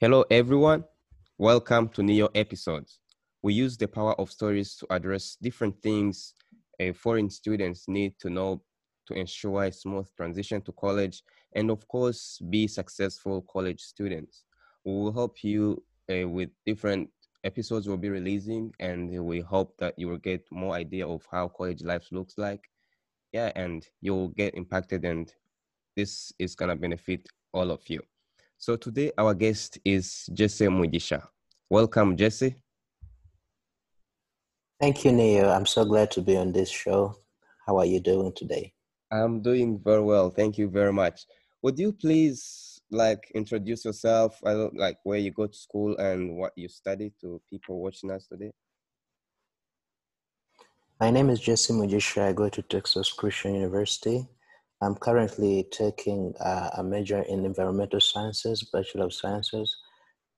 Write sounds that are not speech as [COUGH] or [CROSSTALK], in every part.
Hello, everyone. Welcome to Niyo episodes. We use the power of stories to address different things uh, foreign students need to know to ensure a smooth transition to college and, of course, be successful college students. We will help you uh, with different episodes we'll be releasing, and we hope that you will get more idea of how college life looks like. Yeah, and you'll get impacted, and this is gonna benefit all of you. So today our guest is Jesse Mugisha. Welcome, Jesse. Thank you, Niyo. I'm so glad to be on this show. How are you doing today? I'm doing very well. Thank you very much. Would you please like introduce yourself, I don't, like where you go to school and what you study to people watching us today? My name is Jesse Mugisha. I go to Texas Christian University. I'm currently taking uh, a major in environmental sciences, Bachelor of Sciences,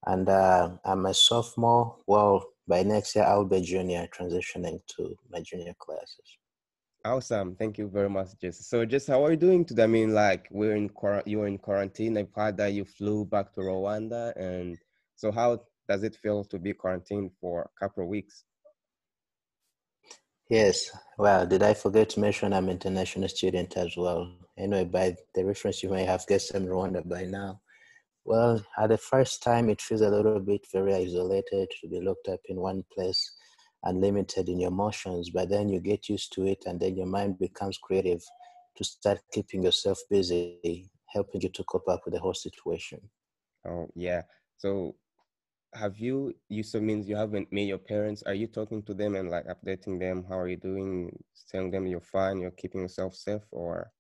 and uh, I'm a sophomore. Well, by next year, I'll be junior, transitioning to my junior classes. Awesome. Thank you very much, Jesse. So, Jesse, how are you doing today? I mean, like, we're in you're in quarantine. I've heard that you flew back to Rwanda, and so how does it feel to be quarantined for a couple of weeks? Yes. Well, did I forget to mention I'm international student as well? Anyway, by the reference you may have guessed I'm Rwanda by now. Well, at the first time, it feels a little bit very isolated to be locked up in one place and limited in your motions. But then you get used to it, and then your mind becomes creative to start keeping yourself busy, helping you to cope up with the whole situation. Oh yeah. So have you you so means you haven't met your parents are you talking to them and like updating them? How are you doing? Telling them you're fine you're keeping yourself safe or?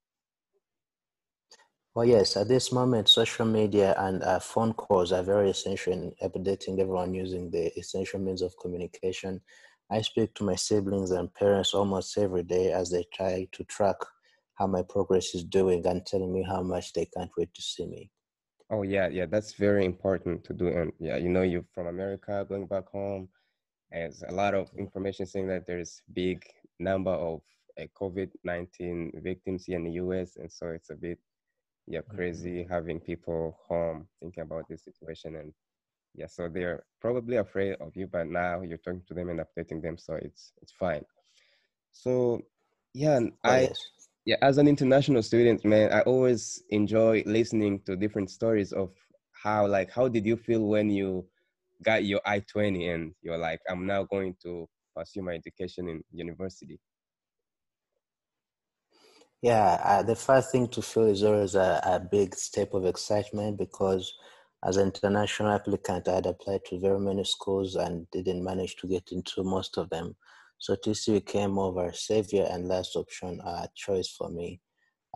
Well yes at this moment social media and uh, phone calls are very essential in updating everyone using the essential means of communication. I speak to my siblings and parents almost every day as they try to track how my progress is doing and telling me how much they can't wait to see me Oh yeah, yeah, that's very important to do. And yeah, you know, you're from America, going back home, there's a lot of information saying that there's big number of uh, COVID nineteen victims here in the U.S. And so it's a bit yeah mm-hmm. crazy having people home thinking about this situation. And yeah, so they're probably afraid of you, but now you're talking to them and updating them, so it's it's fine. So yeah, oh, I yes yeah as an international student man i always enjoy listening to different stories of how like how did you feel when you got your i-20 and you're like i'm now going to pursue my education in university yeah uh, the first thing to feel is always a, a big step of excitement because as an international applicant i had applied to very many schools and didn't manage to get into most of them so TC became over savior and last option uh, choice for me.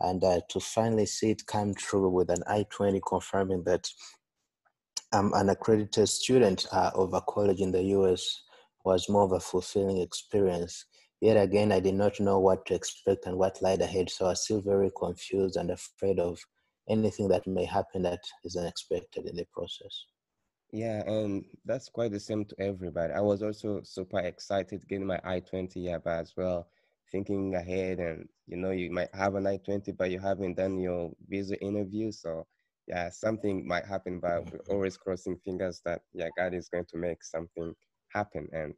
And uh, to finally see it come true with an I-20 confirming that I'm an accredited student uh, of a college in the US was more of a fulfilling experience. Yet again, I did not know what to expect and what lied ahead. So I was still very confused and afraid of anything that may happen that is unexpected in the process. Yeah, and that's quite the same to everybody. I was also super excited getting my I-20 but as well, thinking ahead and you know, you might have an I-20, but you haven't done your visa interview. So yeah, something might happen, but we're [LAUGHS] always crossing fingers that yeah, God is going to make something happen. And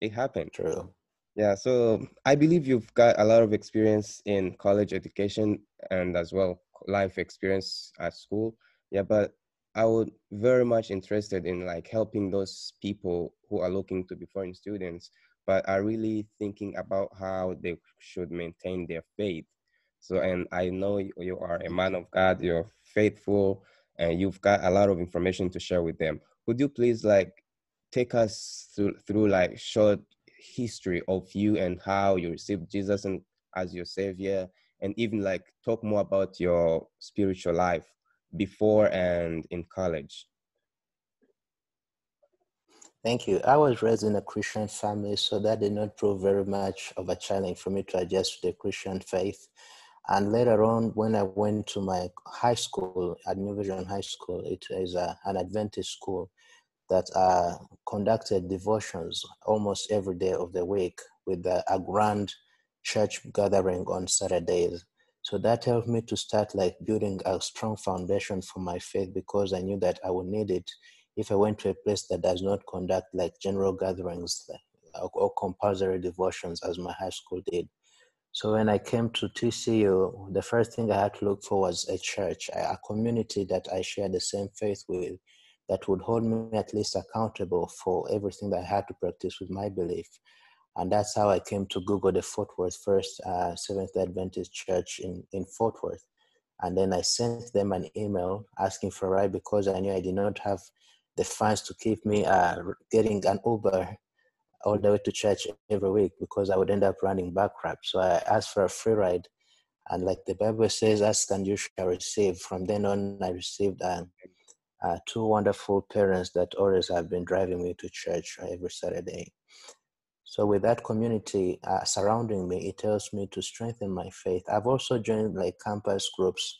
it happened. True. Yeah, so I believe you've got a lot of experience in college education and as well life experience at school. Yeah, but I would very much interested in like helping those people who are looking to be foreign students, but are really thinking about how they should maintain their faith. So, and I know you are a man of God, you're faithful, and you've got a lot of information to share with them. Would you please like take us through through like short history of you and how you received Jesus and as your savior, and even like talk more about your spiritual life before and in college? Thank you. I was raised in a Christian family, so that did not prove very much of a challenge for me to adjust to the Christian faith. And later on, when I went to my high school, at New Vision High School, it is a, an Adventist school that uh, conducted devotions almost every day of the week with a, a grand church gathering on Saturdays. So that helped me to start like building a strong foundation for my faith because I knew that I would need it if I went to a place that does not conduct like general gatherings or compulsory devotions as my high school did. So when I came to TCU, the first thing I had to look for was a church, a community that I share the same faith with, that would hold me at least accountable for everything that I had to practice with my belief. And that's how I came to Google the Fort Worth First uh, Seventh Adventist Church in, in Fort Worth. And then I sent them an email asking for a ride because I knew I did not have the funds to keep me uh, getting an Uber all the way to church every week because I would end up running bankrupt. So I asked for a free ride. And like the Bible says, ask and you shall receive. From then on, I received uh, uh, two wonderful parents that always have been driving me to church every Saturday. So with that community uh, surrounding me, it tells me to strengthen my faith. I've also joined like campus groups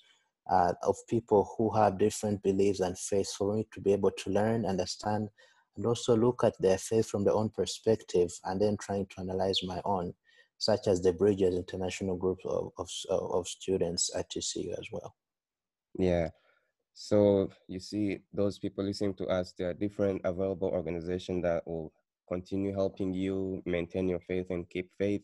uh, of people who have different beliefs and faiths for me to be able to learn, understand, and also look at their faith from their own perspective and then trying to analyze my own, such as the Bridges International Group of, of, of students at TCU as well. Yeah. So you see, those people listening to us, there are different available organizations that will continue helping you maintain your faith and keep faith.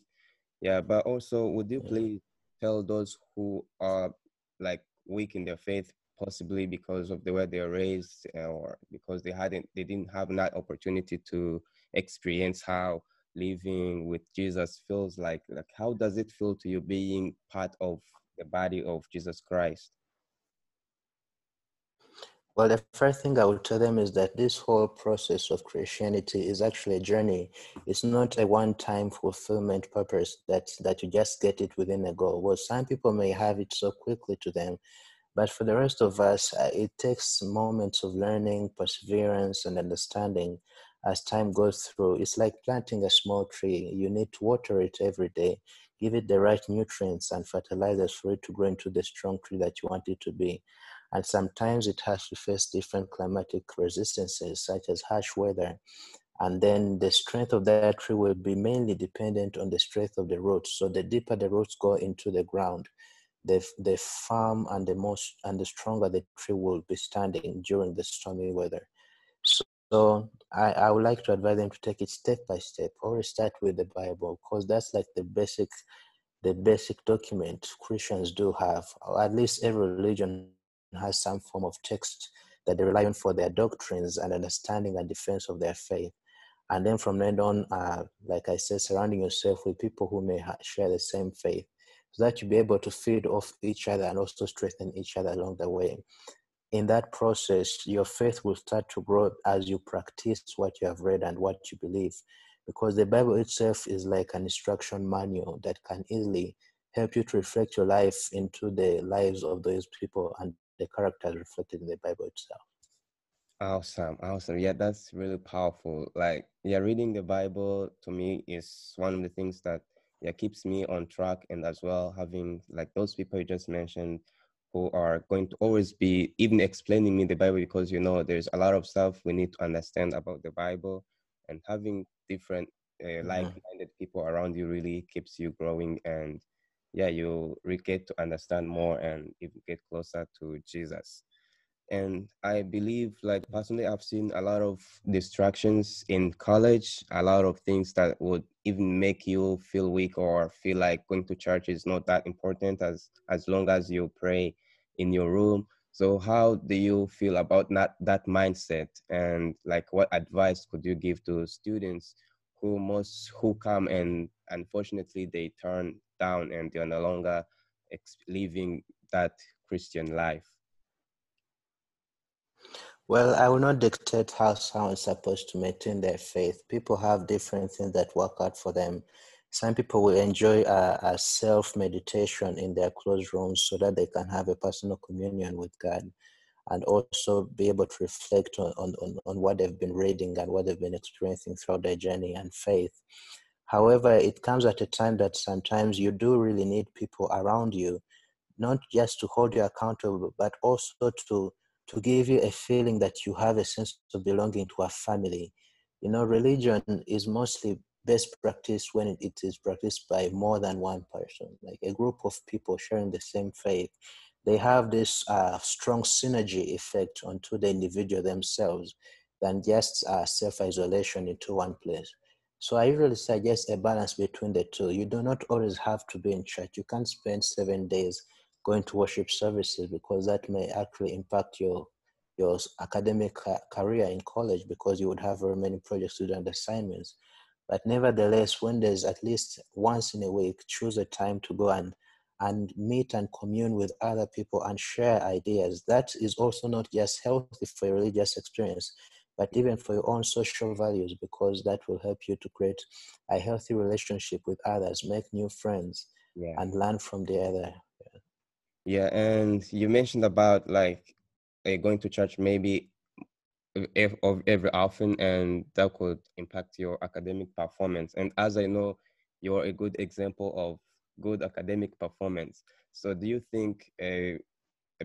Yeah, but also, would you please tell those who are like weak in their faith, possibly because of the way they are raised uh, or because they hadn't, they didn't have that opportunity to experience how living with Jesus feels like. Like, how does it feel to you being part of the body of Jesus Christ? Well, the first thing I would tell them is that this whole process of Christianity is actually a journey. It's not a one-time fulfillment purpose that that you just get it within a goal. Well, some people may have it so quickly to them, but for the rest of us, uh, it takes moments of learning, perseverance, and understanding as time goes through. It's like planting a small tree. You need to water it every day, give it the right nutrients and fertilizers for it to grow into the strong tree that you want it to be and sometimes it has to face different climatic resistances such as harsh weather. And then the strength of that tree will be mainly dependent on the strength of the roots. So the deeper the roots go into the ground the, the firm and the most and the stronger the tree will be standing during the stormy weather. So, so I, I would like to advise them to take it step by step always start with the bible because that's like the basic the basic document christians do have or at least every religion has some form of text that they rely on for their doctrines and understanding and defense of their faith. And then from then on, uh, like I said, surrounding yourself with people who may ha- share the same faith so that you be able to feed off each other and also strengthen each other along the way. In that process, your faith will start to grow as you practice what you have read and what you believe. Because the Bible itself is like an instruction manual that can easily help you to reflect your life into the lives of those people and the characters reflected in the Bible itself. Awesome, awesome. Yeah, that's really powerful. Like, yeah, reading the Bible to me is one of the things that yeah keeps me on track, and as well having like those people you just mentioned who are going to always be even explaining me the Bible because you know there's a lot of stuff we need to understand about the Bible, and having different uh, like-minded people around you really keeps you growing and yeah, you get to understand more and even get closer to Jesus. And I believe, like personally, I've seen a lot of distractions in college, a lot of things that would even make you feel weak or feel like going to church is not that important as as long as you pray in your room. So how do you feel about that that mindset and like what advice could you give to students who most who come and unfortunately they turn down and they're no longer living that Christian life? Well, I will not dictate how someone is supposed to maintain their faith. People have different things that work out for them. Some people will enjoy a, a self meditation in their closed rooms so that they can have a personal communion with God and also be able to reflect on, on, on what they've been reading and what they've been experiencing throughout their journey and faith. However, it comes at a time that sometimes you do really need people around you, not just to hold you accountable, but also to to give you a feeling that you have a sense of belonging to a family. You know, religion is mostly best practiced when it is practiced by more than one person, like a group of people sharing the same faith they have this uh, strong synergy effect onto the individual themselves than just uh, self isolation into one place. So I usually suggest a balance between the two. You do not always have to be in church. You can't spend seven days going to worship services because that may actually impact your your academic career in college because you would have very many projects to do and assignments. But nevertheless, when there's at least once in a week, choose a time to go and and meet and commune with other people and share ideas. That is also not just healthy for your religious experience, but even for your own social values, because that will help you to create a healthy relationship with others, make new friends, yeah. and learn from the other. Yeah. yeah, and you mentioned about like uh, going to church maybe if, of every often, and that could impact your academic performance. And as I know, you're a good example of good academic performance. So, do you think uh,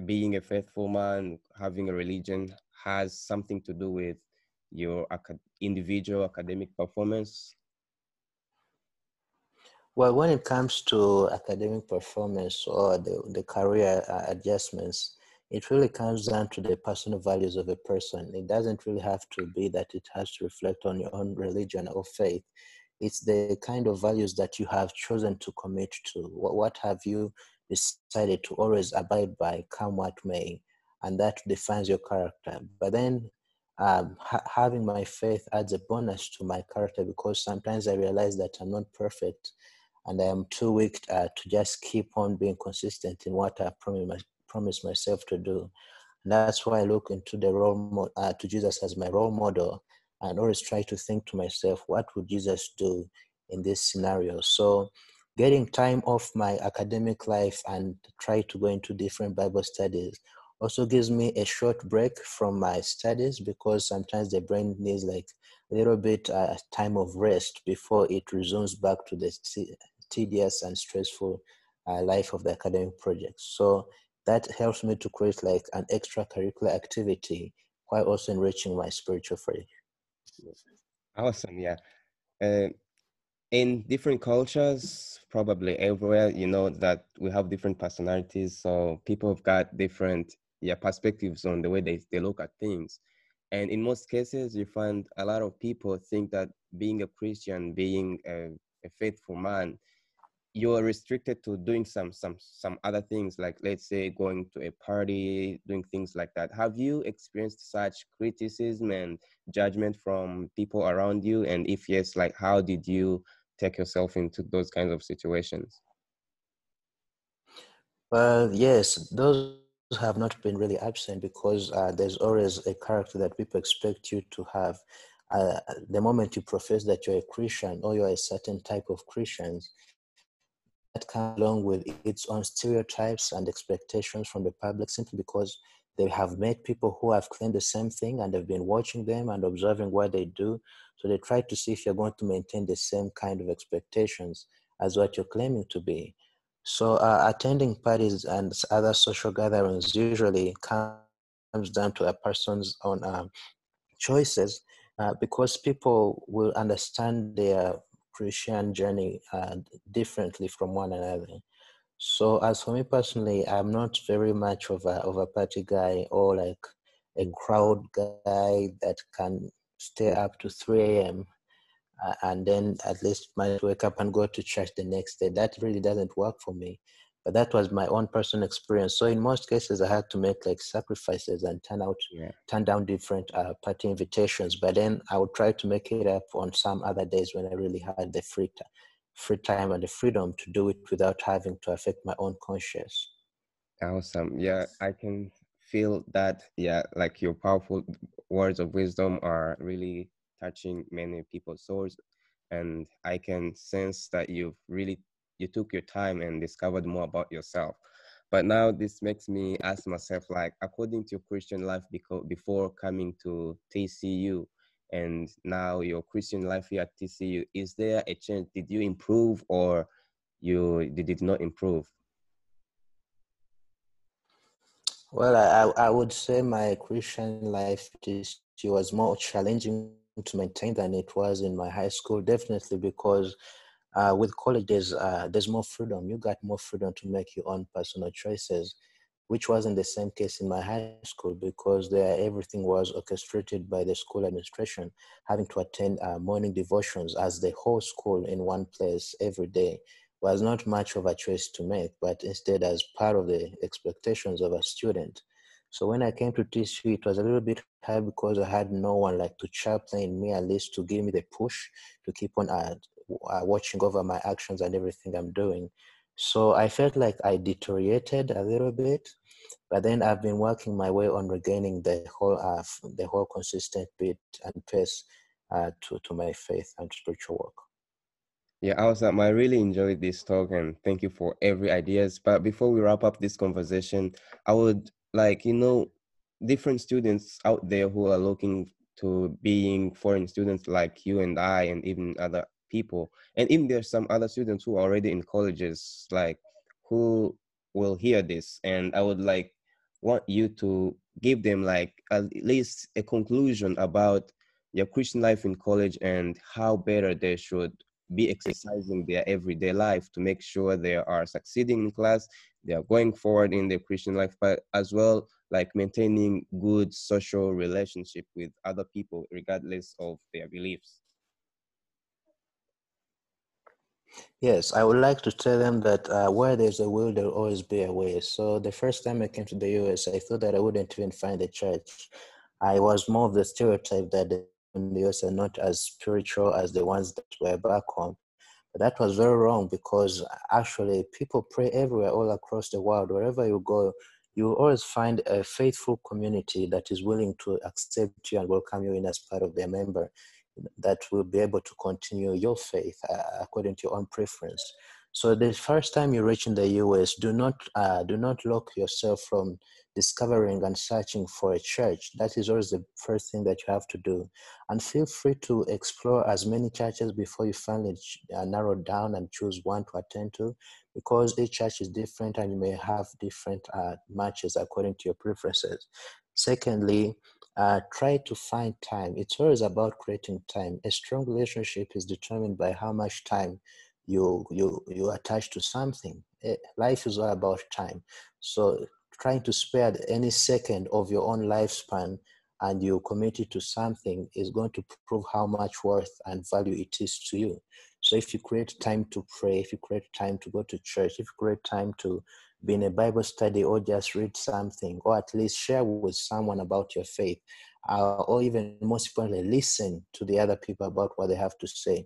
being a faithful man, having a religion, has something to do with your acad- individual academic performance? Well, when it comes to academic performance or the, the career uh, adjustments, it really comes down to the personal values of a person. It doesn't really have to be that it has to reflect on your own religion or faith. It's the kind of values that you have chosen to commit to. What, what have you decided to always abide by, come what may? And that defines your character. But then um, ha- having my faith adds a bonus to my character because sometimes I realize that I'm not perfect and I am too weak uh, to just keep on being consistent in what I promised, promised myself to do. And that's why I look into the role mo- uh, to Jesus as my role model and always try to think to myself, what would Jesus do in this scenario? So getting time off my academic life and try to go into different Bible studies also gives me a short break from my studies because sometimes the brain needs like a little bit uh, time of rest before it resumes back to the tedious and stressful uh, life of the academic projects. So that helps me to create like an extracurricular activity while also enriching my spiritual faith. Awesome, yeah. Uh, in different cultures, probably everywhere, you know that we have different personalities. So people have got different yeah perspectives on the way they, they look at things. And in most cases you find a lot of people think that being a christian being a, a faithful man you are restricted to doing some some some other things like let's say going to a party doing things like that. Have you experienced such criticism and judgment from people around you? And if yes like how did you take yourself into those kinds of situations? Well yes those have not been really absent because uh, there's always a character that people expect you to have. Uh, the moment you profess that you're a Christian or you're a certain type of Christians, that comes along with its own stereotypes and expectations from the public simply because they have met people who have claimed the same thing and they've been watching them and observing what they do. So they try to see if you're going to maintain the same kind of expectations as what you're claiming to be. So uh, attending parties and other social gatherings usually comes down to a person's own um, choices uh, because people will understand their Christian journey uh, differently from one another. So as for me personally, I'm not very much of a of a party guy or like a crowd guy that can stay up to 3 a.m uh, and then at least might wake up and go to church the next day. That really doesn't work for me. But that was my own personal experience. So in most cases, I had to make like sacrifices and turn out, yeah. turn down different uh, party invitations. But then I would try to make it up on some other days when I really had the free time, free time and the freedom to do it without having to affect my own conscience. Awesome. Yeah, I can feel that. Yeah, like your powerful words of wisdom are really touching many people's souls and i can sense that you've really you took your time and discovered more about yourself. But now this makes me ask myself like according to your christian life because before coming to tcu and now your christian life here at tcu is there a change? Did you improve or you did not improve? Well i, I would say my christian life was more challenging to maintain than it was in my high school. Definitely because uh, with college there's uh, there's more freedom. You got more freedom to make your own personal choices. which wasn't the same case in my high school because there everything was orchestrated by the school administration, having to attend uh, morning devotions as the whole school in one place every day was not much of a choice to make, but instead as part of the expectations of a student. So when I came to TCU, it was a little bit hard because I had no one like to chaplain me at least to give me the push to keep on uh, uh, watching over my actions and everything I'm doing. So I felt like I deteriorated a little bit, but then I've been working my way on regaining the whole uh, the whole consistent bit and pace uh, to to my faith and spiritual work. Yeah, awesome. I really enjoyed this talk and thank you for every ideas. But before we wrap up this conversation, I would like, you know, different students out there who are looking to being foreign students like you and I and even other people. And even there's some other students who are already in colleges, like who will hear this. And I would like want you to give them like at least a conclusion about your Christian life in college and how better they should be exercising their everyday life to make sure they are succeeding in class, they are going forward in their Christian life, but as well like maintaining good social relationship with other people regardless of their beliefs. Yes, I would like to tell them that uh, where there's a will, there'll always be a way. So the first time I came to the US, I thought that I wouldn't even find a church. I was more of the stereotype that in the US are not as spiritual as the ones that were back home. But that was very wrong because actually people pray everywhere, all across the world. Wherever you go, you always find a faithful community that is willing to accept you and welcome you in as part of their member that will be able to continue your faith uh, according to your own preference. So the first time you reach in the US, do not uh, do not lock yourself from discovering and searching for a church. That is always the first thing that you have to do, and feel free to explore as many churches before you finally uh, narrow down and choose one to attend to, because each church is different and you may have different uh, matches according to your preferences. Secondly, uh, try to find time. It's always about creating time. A strong relationship is determined by how much time you you you attach to something. Eh, life is all about time. So trying to spare any second of your own lifespan and you commit it to something is going to prove how much worth and value it is to you. So if you create time to pray, if you create time to go to church, if you create time to be in a Bible study or just read something, or at least share with someone about your faith, uh, or even most importantly, listen to the other people about what they have to say.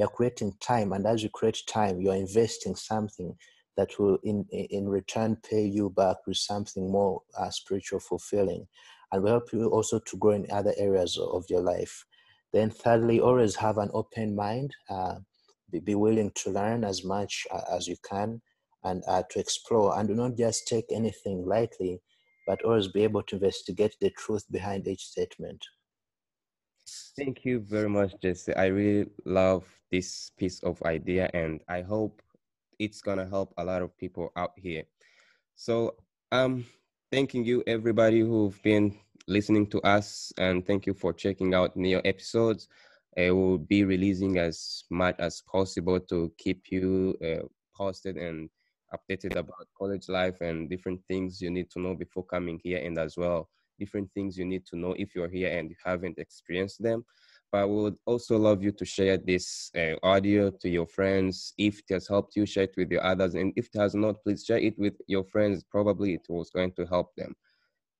You're creating time, and as you create time, you're investing something that will, in in return, pay you back with something more uh, spiritual, fulfilling, and will help you also to grow in other areas of your life. Then, thirdly, always have an open mind. Uh, be, be willing to learn as much uh, as you can and uh, to explore and do not just take anything lightly but always be able to investigate the truth behind each statement thank you very much jesse. I really love this piece of idea and i hope it's gonna help a lot of people out here. So um thanking you everybody who've been listening to us and thank you for checking out niyo episodes. I will be releasing as much as possible to keep you uh, posted and updated about college life and different things you need to know before coming here, and as well different things you need to know if you're here and you haven't experienced them. But I would also love you to share this uh, audio to your friends. If it has helped you, share it with your others. And if it has not, please share it with your friends. Probably it was going to help them.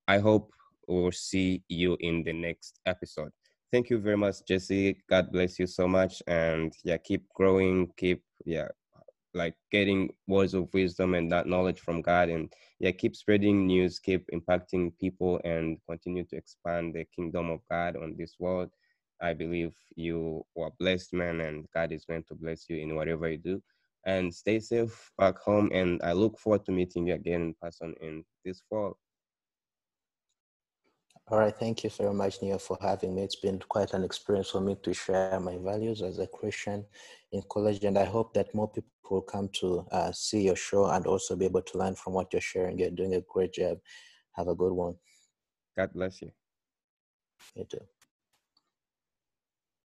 I hope we'll see you in the next episode. Thank you very much, Jesse. God bless you so much. And yeah, keep growing, keep, yeah, like getting words of wisdom and that knowledge from God and yeah, keep spreading news, keep impacting people and continue to expand the kingdom of God on this world. I believe you are blessed, man, and God is going to bless you in whatever you do. And stay safe back home. And I look forward to meeting you again in person in this fall. All right, thank you very much, Niyo, for having me. It's been quite an experience for me to share my values as a Christian in college, and I hope that more people will come to uh, see your show and also be able to learn from what you're sharing. You're doing a great job. Have a good one. God bless you. You too.